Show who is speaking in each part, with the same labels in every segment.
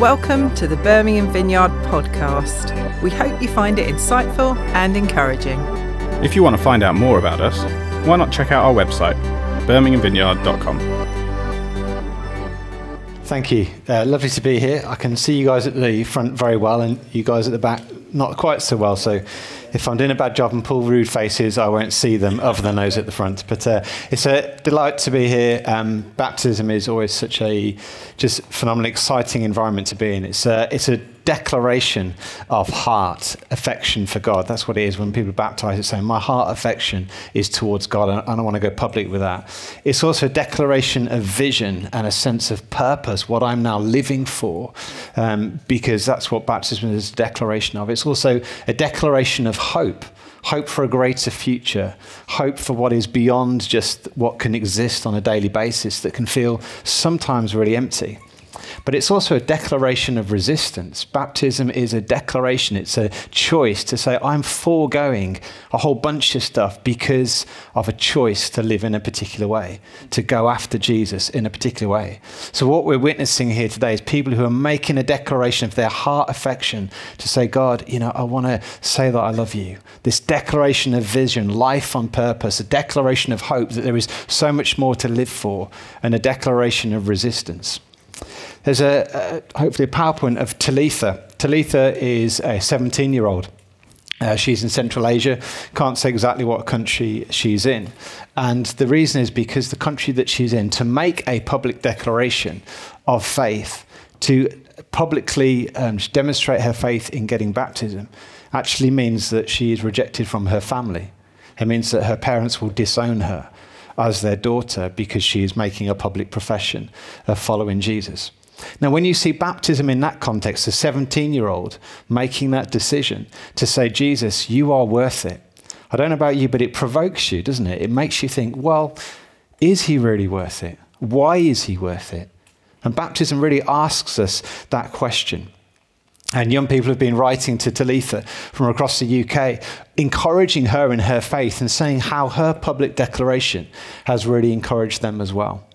Speaker 1: Welcome to the Birmingham Vineyard podcast. We hope you find it insightful and encouraging.
Speaker 2: If you want to find out more about us, why not check out our website, birminghamvineyard.com.
Speaker 3: Thank you. Uh, lovely to be here. I can see you guys at the front very well, and you guys at the back not quite so well. So, if I'm doing a bad job and pull rude faces, I won't see them other than those at the front. But uh, it's a delight to be here. Um, baptism is always such a just phenomenally exciting environment to be in. It's it's a declaration of heart affection for God. That's what it is when people baptize. It's saying, My heart affection is towards God, and I don't want to go public with that. It's also a declaration of vision and a sense of purpose, what I'm now living for, um, because that's what baptism is a declaration of. It's also a declaration of hope hope for a greater future, hope for what is beyond just what can exist on a daily basis that can feel sometimes really empty. But it's also a declaration of resistance. Baptism is a declaration, it's a choice to say, I'm foregoing a whole bunch of stuff because of a choice to live in a particular way, to go after Jesus in a particular way. So, what we're witnessing here today is people who are making a declaration of their heart affection to say, God, you know, I want to say that I love you. This declaration of vision, life on purpose, a declaration of hope that there is so much more to live for, and a declaration of resistance. There's a, hopefully a PowerPoint of Talitha. Talitha is a 17 year old. Uh, she's in Central Asia. Can't say exactly what country she's in. And the reason is because the country that she's in, to make a public declaration of faith, to publicly um, demonstrate her faith in getting baptism, actually means that she is rejected from her family. It means that her parents will disown her as their daughter because she is making a public profession of following Jesus. Now, when you see baptism in that context, a 17 year old making that decision to say, Jesus, you are worth it. I don't know about you, but it provokes you, doesn't it? It makes you think, well, is he really worth it? Why is he worth it? And baptism really asks us that question. And young people have been writing to Talitha from across the UK, encouraging her in her faith and saying how her public declaration has really encouraged them as well.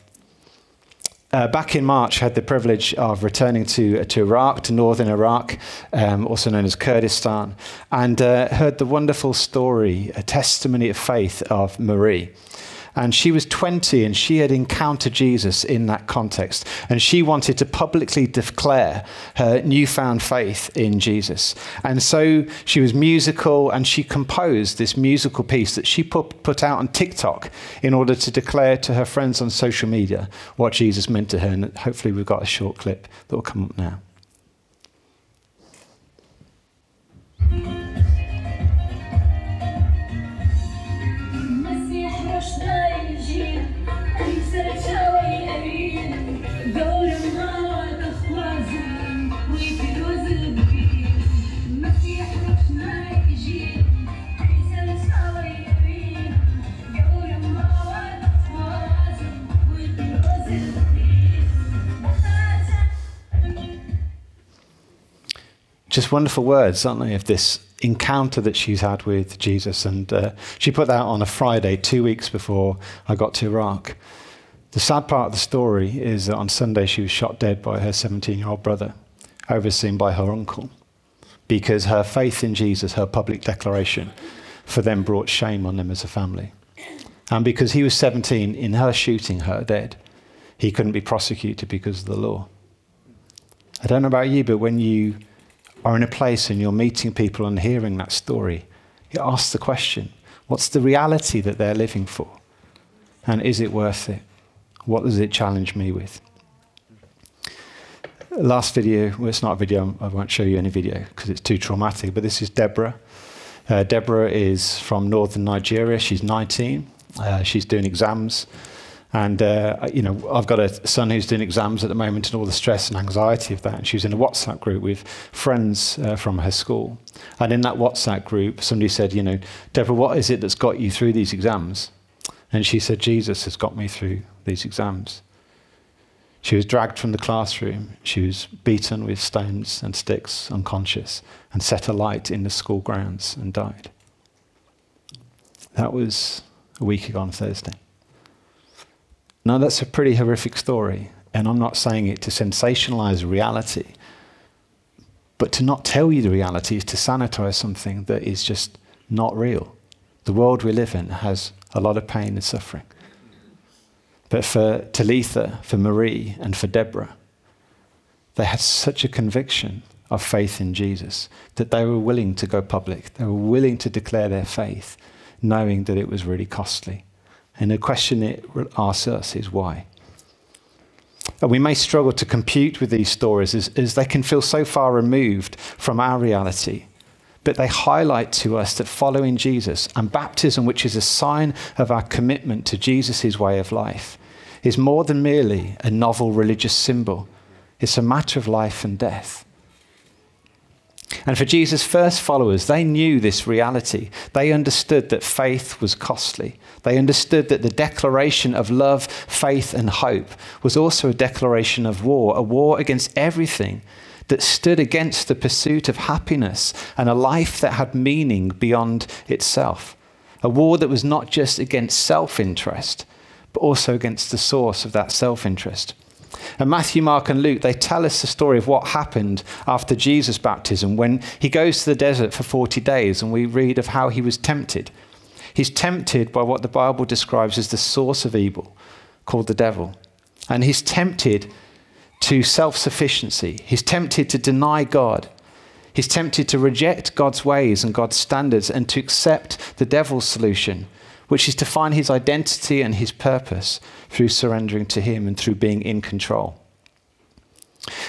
Speaker 3: Uh, back in March, I had the privilege of returning to, to Iraq, to northern Iraq, um, also known as Kurdistan, and uh, heard the wonderful story, a testimony of faith of Marie. And she was 20 and she had encountered Jesus in that context. And she wanted to publicly declare her newfound faith in Jesus. And so she was musical and she composed this musical piece that she put, put out on TikTok in order to declare to her friends on social media what Jesus meant to her. And hopefully, we've got a short clip that will come up now. Just wonderful words, aren't they, of this encounter that she's had with Jesus. And uh, she put that on a Friday, two weeks before I got to Iraq. The sad part of the story is that on Sunday she was shot dead by her 17 year old brother, overseen by her uncle, because her faith in Jesus, her public declaration, for them brought shame on them as a family. And because he was 17, in her shooting her dead, he couldn't be prosecuted because of the law. I don't know about you, but when you are in a place and you're meeting people and hearing that story, you ask the question what's the reality that they're living for? And is it worth it? What does it challenge me with? Last video, well, it's not a video, I won't show you any video because it's too traumatic, but this is Deborah. Uh, Deborah is from northern Nigeria. She's 19. Uh, she's doing exams. And, uh, you know, I've got a son who's doing exams at the moment and all the stress and anxiety of that. And she was in a WhatsApp group with friends uh, from her school. And in that WhatsApp group, somebody said, you know, Deborah, what is it that's got you through these exams? And she said, Jesus has got me through these exams. She was dragged from the classroom. She was beaten with stones and sticks, unconscious, and set alight in the school grounds and died. That was a week ago on Thursday. Now, that's a pretty horrific story, and I'm not saying it to sensationalize reality, But to not tell you the reality is to sanitize something that is just not real. The world we live in has a lot of pain and suffering. But for Talitha, for Marie, and for Deborah, they had such a conviction of faith in Jesus that they were willing to go public. They were willing to declare their faith, knowing that it was really costly. And the question it asks us is why? And we may struggle to compute with these stories as, as they can feel so far removed from our reality. But they highlight to us that following Jesus and baptism, which is a sign of our commitment to Jesus' way of life, is more than merely a novel religious symbol. It's a matter of life and death. And for Jesus' first followers, they knew this reality. They understood that faith was costly. They understood that the declaration of love, faith, and hope was also a declaration of war, a war against everything that stood against the pursuit of happiness and a life that had meaning beyond itself. A war that was not just against self interest, but also against the source of that self interest. And Matthew, Mark, and Luke, they tell us the story of what happened after Jesus' baptism when he goes to the desert for 40 days, and we read of how he was tempted. He's tempted by what the Bible describes as the source of evil, called the devil. And he's tempted to self sufficiency, he's tempted to deny God. He's tempted to reject God's ways and God's standards and to accept the devil's solution, which is to find his identity and his purpose through surrendering to him and through being in control.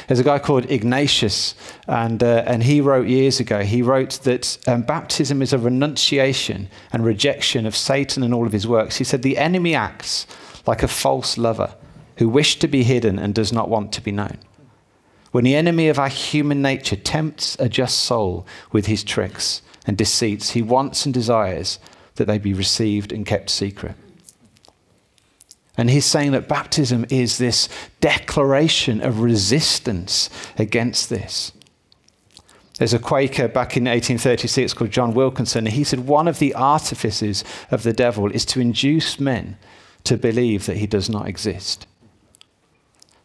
Speaker 3: There's a guy called Ignatius, and, uh, and he wrote years ago, he wrote that um, baptism is a renunciation and rejection of Satan and all of his works. He said, The enemy acts like a false lover who wished to be hidden and does not want to be known. When the enemy of our human nature tempts a just soul with his tricks and deceits, he wants and desires that they be received and kept secret. And he's saying that baptism is this declaration of resistance against this. There's a Quaker back in 1836 called John Wilkinson, and he said one of the artifices of the devil is to induce men to believe that he does not exist.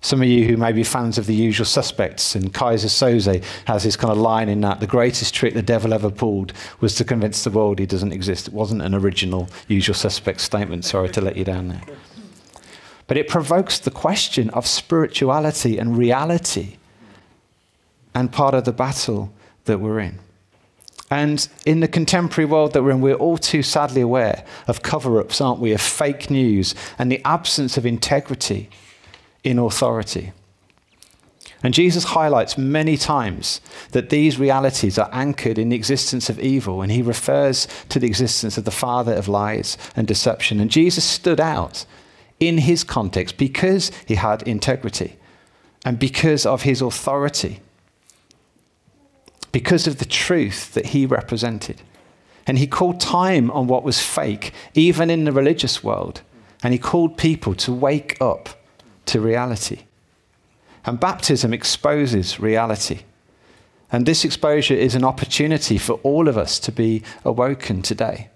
Speaker 3: Some of you who may be fans of the usual suspects, and Keyser Söze has this kind of line in that the greatest trick the devil ever pulled was to convince the world he doesn't exist. It wasn't an original usual suspect statement. Sorry to let you down there. But it provokes the question of spirituality and reality and part of the battle that we're in. And in the contemporary world that we're in, we're all too sadly aware of cover ups, aren't we? Of fake news and the absence of integrity in authority. And Jesus highlights many times that these realities are anchored in the existence of evil, and he refers to the existence of the father of lies and deception. And Jesus stood out in his context because he had integrity and because of his authority, because of the truth that he represented. And he called time on what was fake, even in the religious world. And he called people to wake up to reality. And baptism exposes reality. And this exposure is an opportunity for all of us to be awoken today.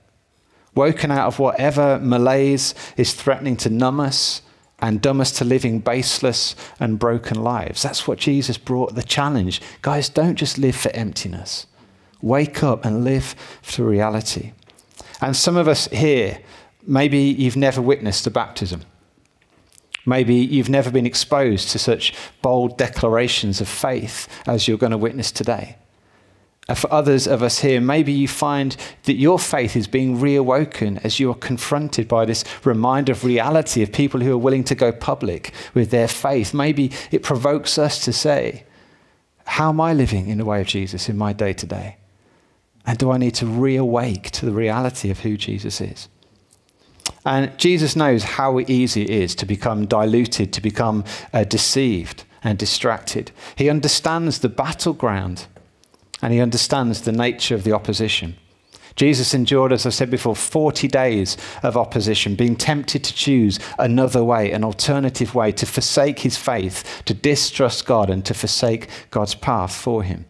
Speaker 3: Woken out of whatever malaise is threatening to numb us and dumb us to living baseless and broken lives. That's what Jesus brought the challenge. Guys, don't just live for emptiness. Wake up and live for reality. And some of us here, maybe you've never witnessed a baptism. Maybe you've never been exposed to such bold declarations of faith as you're going to witness today. And for others of us here, maybe you find that your faith is being reawoken as you're confronted by this reminder of reality of people who are willing to go public with their faith. Maybe it provokes us to say, How am I living in the way of Jesus in my day to day? And do I need to reawake to the reality of who Jesus is? And Jesus knows how easy it is to become diluted, to become uh, deceived and distracted. He understands the battleground and he understands the nature of the opposition. Jesus endured, as I said before, 40 days of opposition, being tempted to choose another way, an alternative way, to forsake his faith, to distrust God, and to forsake God's path for him.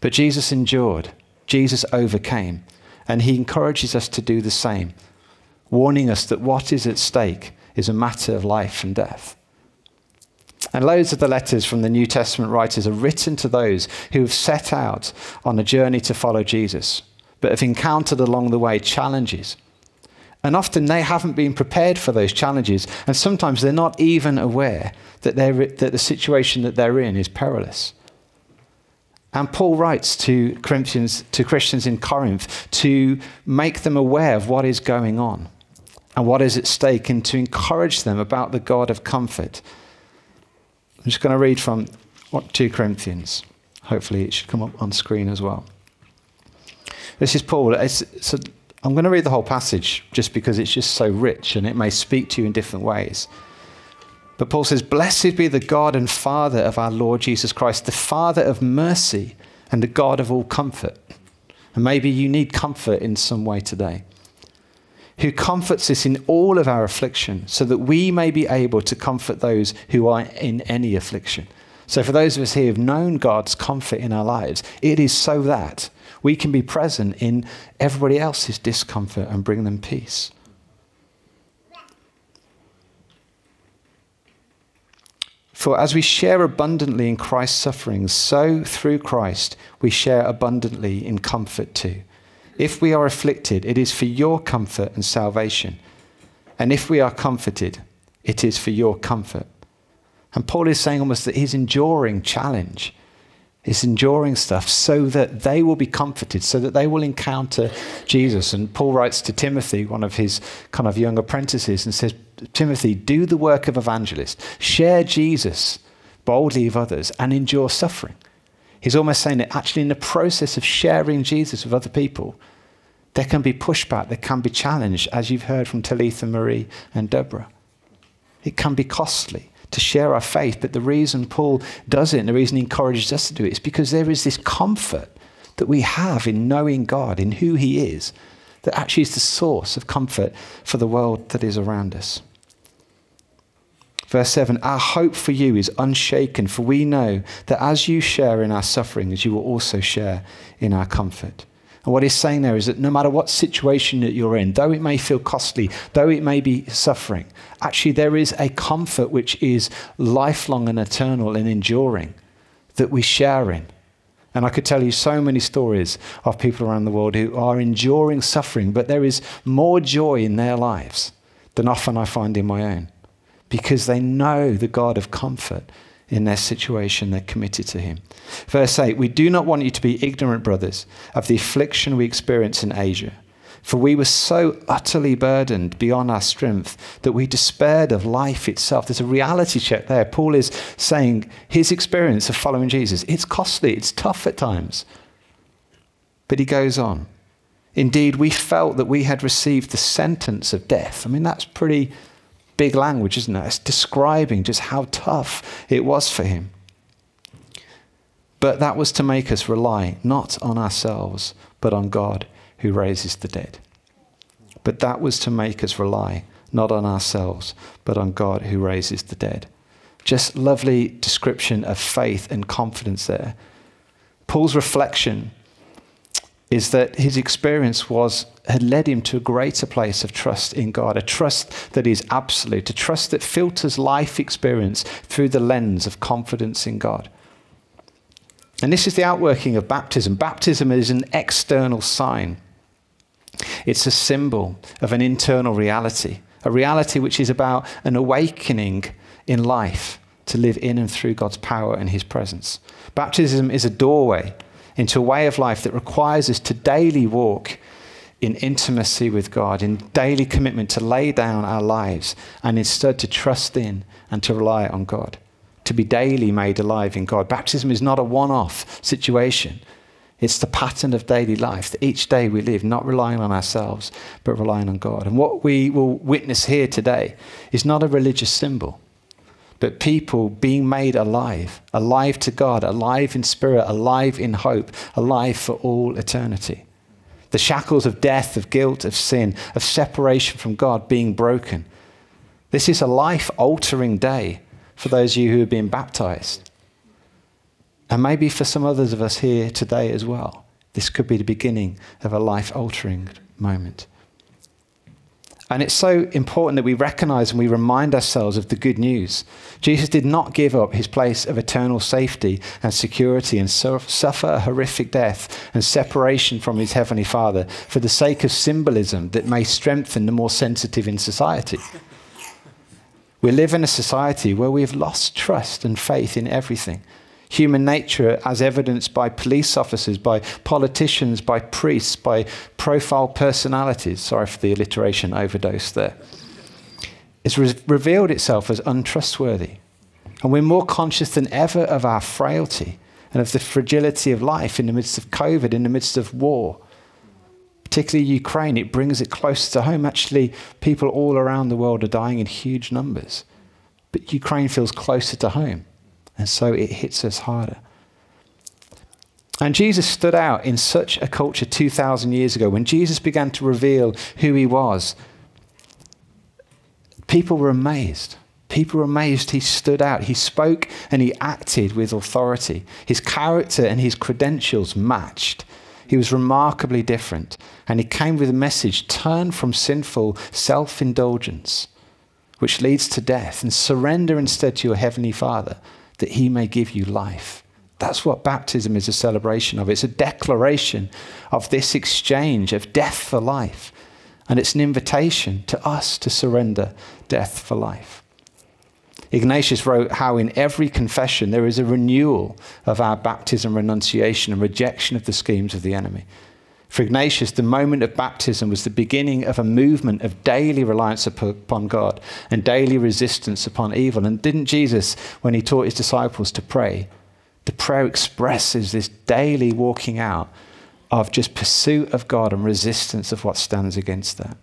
Speaker 3: But Jesus endured, Jesus overcame, and he encourages us to do the same warning us that what is at stake is a matter of life and death. And loads of the letters from the New Testament writers are written to those who have set out on a journey to follow Jesus, but have encountered along the way challenges. And often they haven't been prepared for those challenges, and sometimes they're not even aware that, that the situation that they're in is perilous. And Paul writes to Corinthians, to Christians in Corinth, to make them aware of what is going on and what is at stake, and to encourage them about the God of comfort. I'm just going to read from 2 Corinthians. Hopefully, it should come up on screen as well. This is Paul. It's, it's a, I'm going to read the whole passage just because it's just so rich and it may speak to you in different ways. But Paul says, Blessed be the God and Father of our Lord Jesus Christ, the Father of mercy and the God of all comfort. And maybe you need comfort in some way today. Who comforts us in all of our affliction, so that we may be able to comfort those who are in any affliction. So, for those of us here who've known God's comfort in our lives, it is so that we can be present in everybody else's discomfort and bring them peace. For as we share abundantly in Christ's sufferings, so through Christ we share abundantly in comfort too. If we are afflicted, it is for your comfort and salvation. And if we are comforted, it is for your comfort. And Paul is saying almost that he's enduring challenge, he's enduring stuff so that they will be comforted, so that they will encounter Jesus. And Paul writes to Timothy, one of his kind of young apprentices, and says, Timothy, do the work of evangelist, share Jesus boldly with others, and endure suffering. He's almost saying that actually, in the process of sharing Jesus with other people, there can be pushback, there can be challenge, as you've heard from Talitha Marie and Deborah. It can be costly to share our faith, but the reason Paul does it and the reason he encourages us to do it is because there is this comfort that we have in knowing God, in who He is, that actually is the source of comfort for the world that is around us. Verse 7 Our hope for you is unshaken, for we know that as you share in our sufferings, you will also share in our comfort. And what he's saying there is that no matter what situation that you're in, though it may feel costly, though it may be suffering, actually there is a comfort which is lifelong and eternal and enduring that we share in. And I could tell you so many stories of people around the world who are enduring suffering, but there is more joy in their lives than often I find in my own because they know the God of comfort in their situation. They're committed to Him. Verse 8 We do not want you to be ignorant, brothers, of the affliction we experienced in Asia. For we were so utterly burdened beyond our strength that we despaired of life itself. There's a reality check there. Paul is saying his experience of following Jesus, it's costly, it's tough at times. But he goes on. Indeed, we felt that we had received the sentence of death. I mean, that's pretty big language, isn't it? It's describing just how tough it was for him. But that was to make us rely not on ourselves, but on God who raises the dead. But that was to make us rely not on ourselves, but on God who raises the dead. Just lovely description of faith and confidence there. Paul's reflection is that his experience was had led him to a greater place of trust in God, a trust that is absolute, a trust that filters life experience through the lens of confidence in God. And this is the outworking of baptism. Baptism is an external sign. It's a symbol of an internal reality, a reality which is about an awakening in life to live in and through God's power and his presence. Baptism is a doorway into a way of life that requires us to daily walk in intimacy with God, in daily commitment to lay down our lives and instead to trust in and to rely on God, to be daily made alive in God. Baptism is not a one off situation. It's the pattern of daily life that each day we live, not relying on ourselves, but relying on God. And what we will witness here today is not a religious symbol but people being made alive, alive to God, alive in spirit, alive in hope, alive for all eternity. The shackles of death, of guilt, of sin, of separation from God being broken. This is a life altering day for those of you who have been baptized. And maybe for some others of us here today as well. This could be the beginning of a life altering moment. And it's so important that we recognize and we remind ourselves of the good news. Jesus did not give up his place of eternal safety and security and suffer a horrific death and separation from his heavenly Father for the sake of symbolism that may strengthen the more sensitive in society. We live in a society where we have lost trust and faith in everything human nature as evidenced by police officers, by politicians, by priests, by profile personalities. Sorry for the alliteration overdose there. It's re- revealed itself as untrustworthy. And we're more conscious than ever of our frailty and of the fragility of life in the midst of COVID, in the midst of war. Particularly Ukraine, it brings it closer to home. Actually, people all around the world are dying in huge numbers. But Ukraine feels closer to home. And so it hits us harder. And Jesus stood out in such a culture 2,000 years ago. When Jesus began to reveal who he was, people were amazed. People were amazed he stood out. He spoke and he acted with authority. His character and his credentials matched. He was remarkably different. And he came with a message turn from sinful self indulgence, which leads to death, and surrender instead to your heavenly Father that he may give you life. That's what baptism is a celebration of. It's a declaration of this exchange of death for life. And it's an invitation to us to surrender death for life. Ignatius wrote how in every confession there is a renewal of our baptism, renunciation, and rejection of the schemes of the enemy. For Ignatius, the moment of baptism was the beginning of a movement of daily reliance upon God and daily resistance upon evil. And didn't Jesus, when he taught his disciples to pray, the prayer expresses this daily walking out of just pursuit of God and resistance of what stands against that.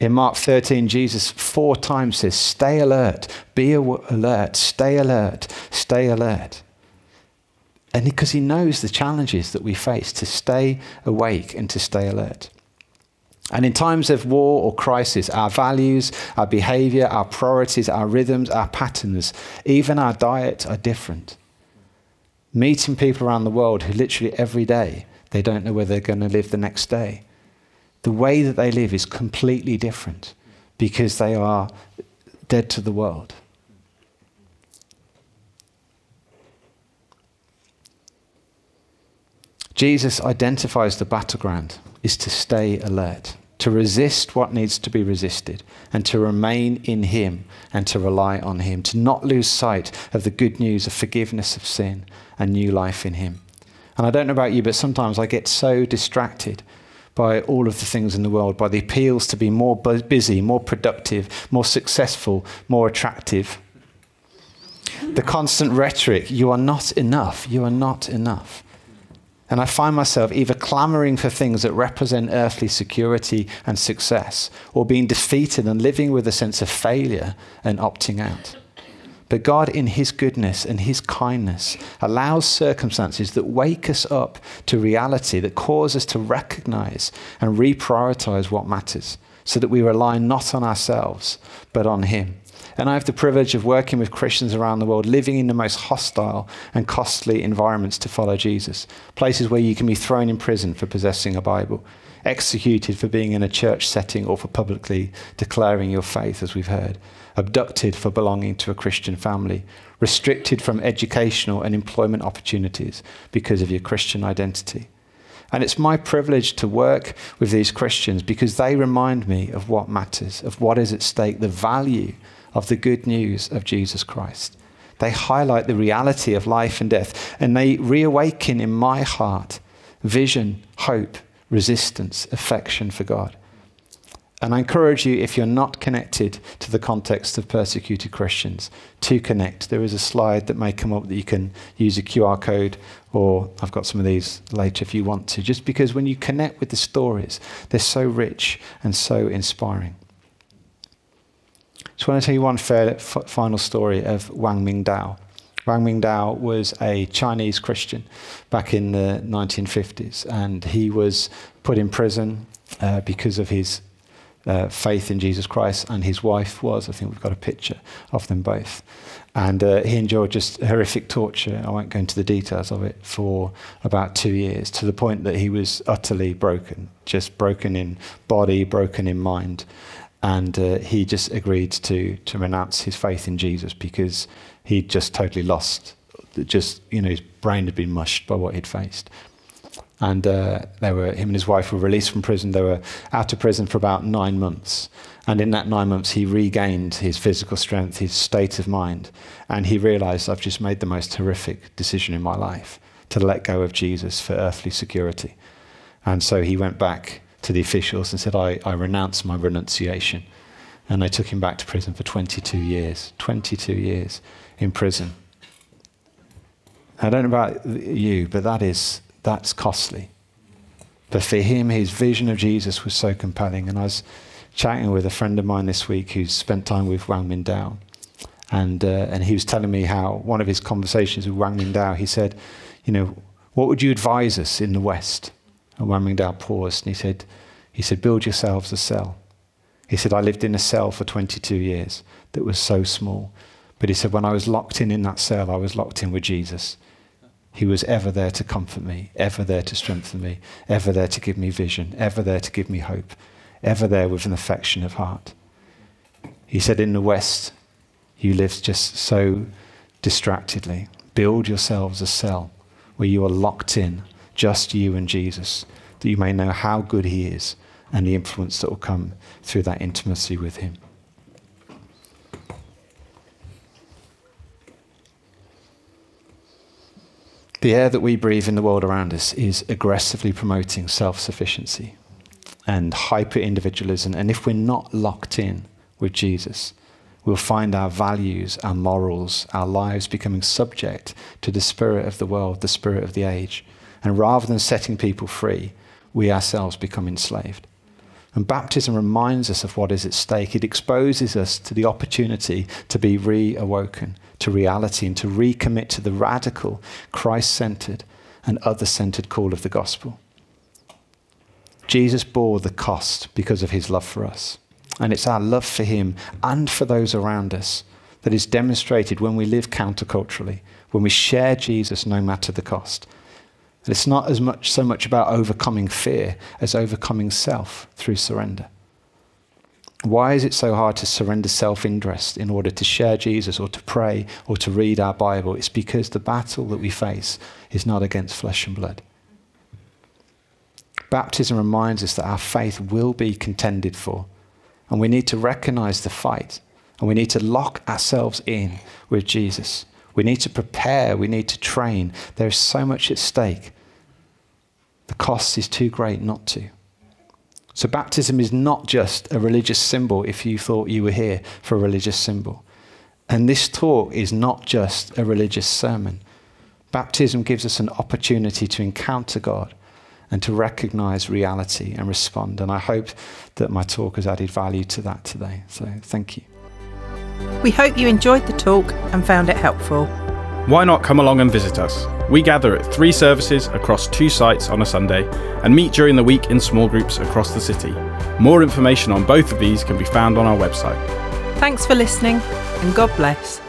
Speaker 3: In Mark 13, Jesus four times says, Stay alert, be alert, stay alert, stay alert. And because he knows the challenges that we face to stay awake and to stay alert. And in times of war or crisis, our values, our behavior, our priorities, our rhythms, our patterns, even our diet are different. Meeting people around the world who literally every day they don't know where they're going to live the next day. The way that they live is completely different because they are dead to the world. Jesus identifies the battleground is to stay alert, to resist what needs to be resisted, and to remain in Him and to rely on Him, to not lose sight of the good news of forgiveness of sin and new life in Him. And I don't know about you, but sometimes I get so distracted by all of the things in the world, by the appeals to be more busy, more productive, more successful, more attractive. The constant rhetoric, you are not enough, you are not enough. And I find myself either clamoring for things that represent earthly security and success, or being defeated and living with a sense of failure and opting out. But God, in His goodness and His kindness, allows circumstances that wake us up to reality, that cause us to recognize and reprioritize what matters, so that we rely not on ourselves, but on Him. And I have the privilege of working with Christians around the world, living in the most hostile and costly environments to follow Jesus. Places where you can be thrown in prison for possessing a Bible, executed for being in a church setting or for publicly declaring your faith, as we've heard, abducted for belonging to a Christian family, restricted from educational and employment opportunities because of your Christian identity. And it's my privilege to work with these Christians because they remind me of what matters, of what is at stake, the value of the good news of Jesus Christ. They highlight the reality of life and death, and they reawaken in my heart vision, hope, resistance, affection for God. And I encourage you, if you're not connected to the context of persecuted Christians, to connect. There is a slide that may come up that you can use a QR code, or I've got some of these later if you want to, just because when you connect with the stories, they're so rich and so inspiring. Just want to tell you one fair, final story of Wang Mingdao. Wang Mingdao was a Chinese Christian back in the 1950s, and he was put in prison uh, because of his uh, faith in Jesus Christ, and his wife was. I think we've got a picture of them both. And uh, he endured just horrific torture. I won't go into the details of it for about two years, to the point that he was utterly broken, just broken in body, broken in mind. And uh, he just agreed to, to renounce his faith in Jesus because he'd just totally lost. Just, you know, his brain had been mushed by what he'd faced. And uh, they were, him and his wife were released from prison. They were out of prison for about nine months. And in that nine months, he regained his physical strength, his state of mind. And he realized, I've just made the most horrific decision in my life to let go of Jesus for earthly security. And so he went back to the officials and said, I, I renounce my renunciation. And they took him back to prison for 22 years. 22 years in prison. I don't know about you, but that is, that's costly. But for him, his vision of Jesus was so compelling. And I was chatting with a friend of mine this week who's spent time with Wang Mingdao. And, uh, and he was telling me how one of his conversations with Wang Mingdao, he said, you know, what would you advise us in the West? And Wang Mingdao paused and he said, he said, build yourselves a cell. He said, I lived in a cell for 22 years that was so small. But he said, when I was locked in in that cell, I was locked in with Jesus. He was ever there to comfort me, ever there to strengthen me, ever there to give me vision, ever there to give me hope, ever there with an affection of heart. He said, In the West, you live just so distractedly. Build yourselves a cell where you are locked in, just you and Jesus, that you may know how good He is and the influence that will come through that intimacy with Him. The air that we breathe in the world around us is aggressively promoting self sufficiency and hyper individualism. And if we're not locked in with Jesus, we'll find our values, our morals, our lives becoming subject to the spirit of the world, the spirit of the age. And rather than setting people free, we ourselves become enslaved. And baptism reminds us of what is at stake. It exposes us to the opportunity to be reawoken to reality and to recommit to the radical, Christ centered, and other centered call of the gospel. Jesus bore the cost because of his love for us. And it's our love for him and for those around us that is demonstrated when we live counterculturally, when we share Jesus no matter the cost. And it's not as much so much about overcoming fear as overcoming self through surrender. Why is it so hard to surrender self interest in order to share Jesus or to pray or to read our Bible? It's because the battle that we face is not against flesh and blood. Baptism reminds us that our faith will be contended for, and we need to recognize the fight, and we need to lock ourselves in with Jesus. We need to prepare, we need to train. There is so much at stake. The cost is too great not to. So, baptism is not just a religious symbol if you thought you were here for a religious symbol. And this talk is not just a religious sermon. Baptism gives us an opportunity to encounter God and to recognize reality and respond. And I hope that my talk has added value to that today. So, thank you.
Speaker 1: We hope you enjoyed the talk and found it helpful.
Speaker 2: Why not come along and visit us? We gather at three services across two sites on a Sunday and meet during the week in small groups across the city. More information on both of these can be found on our website.
Speaker 1: Thanks for listening and God bless.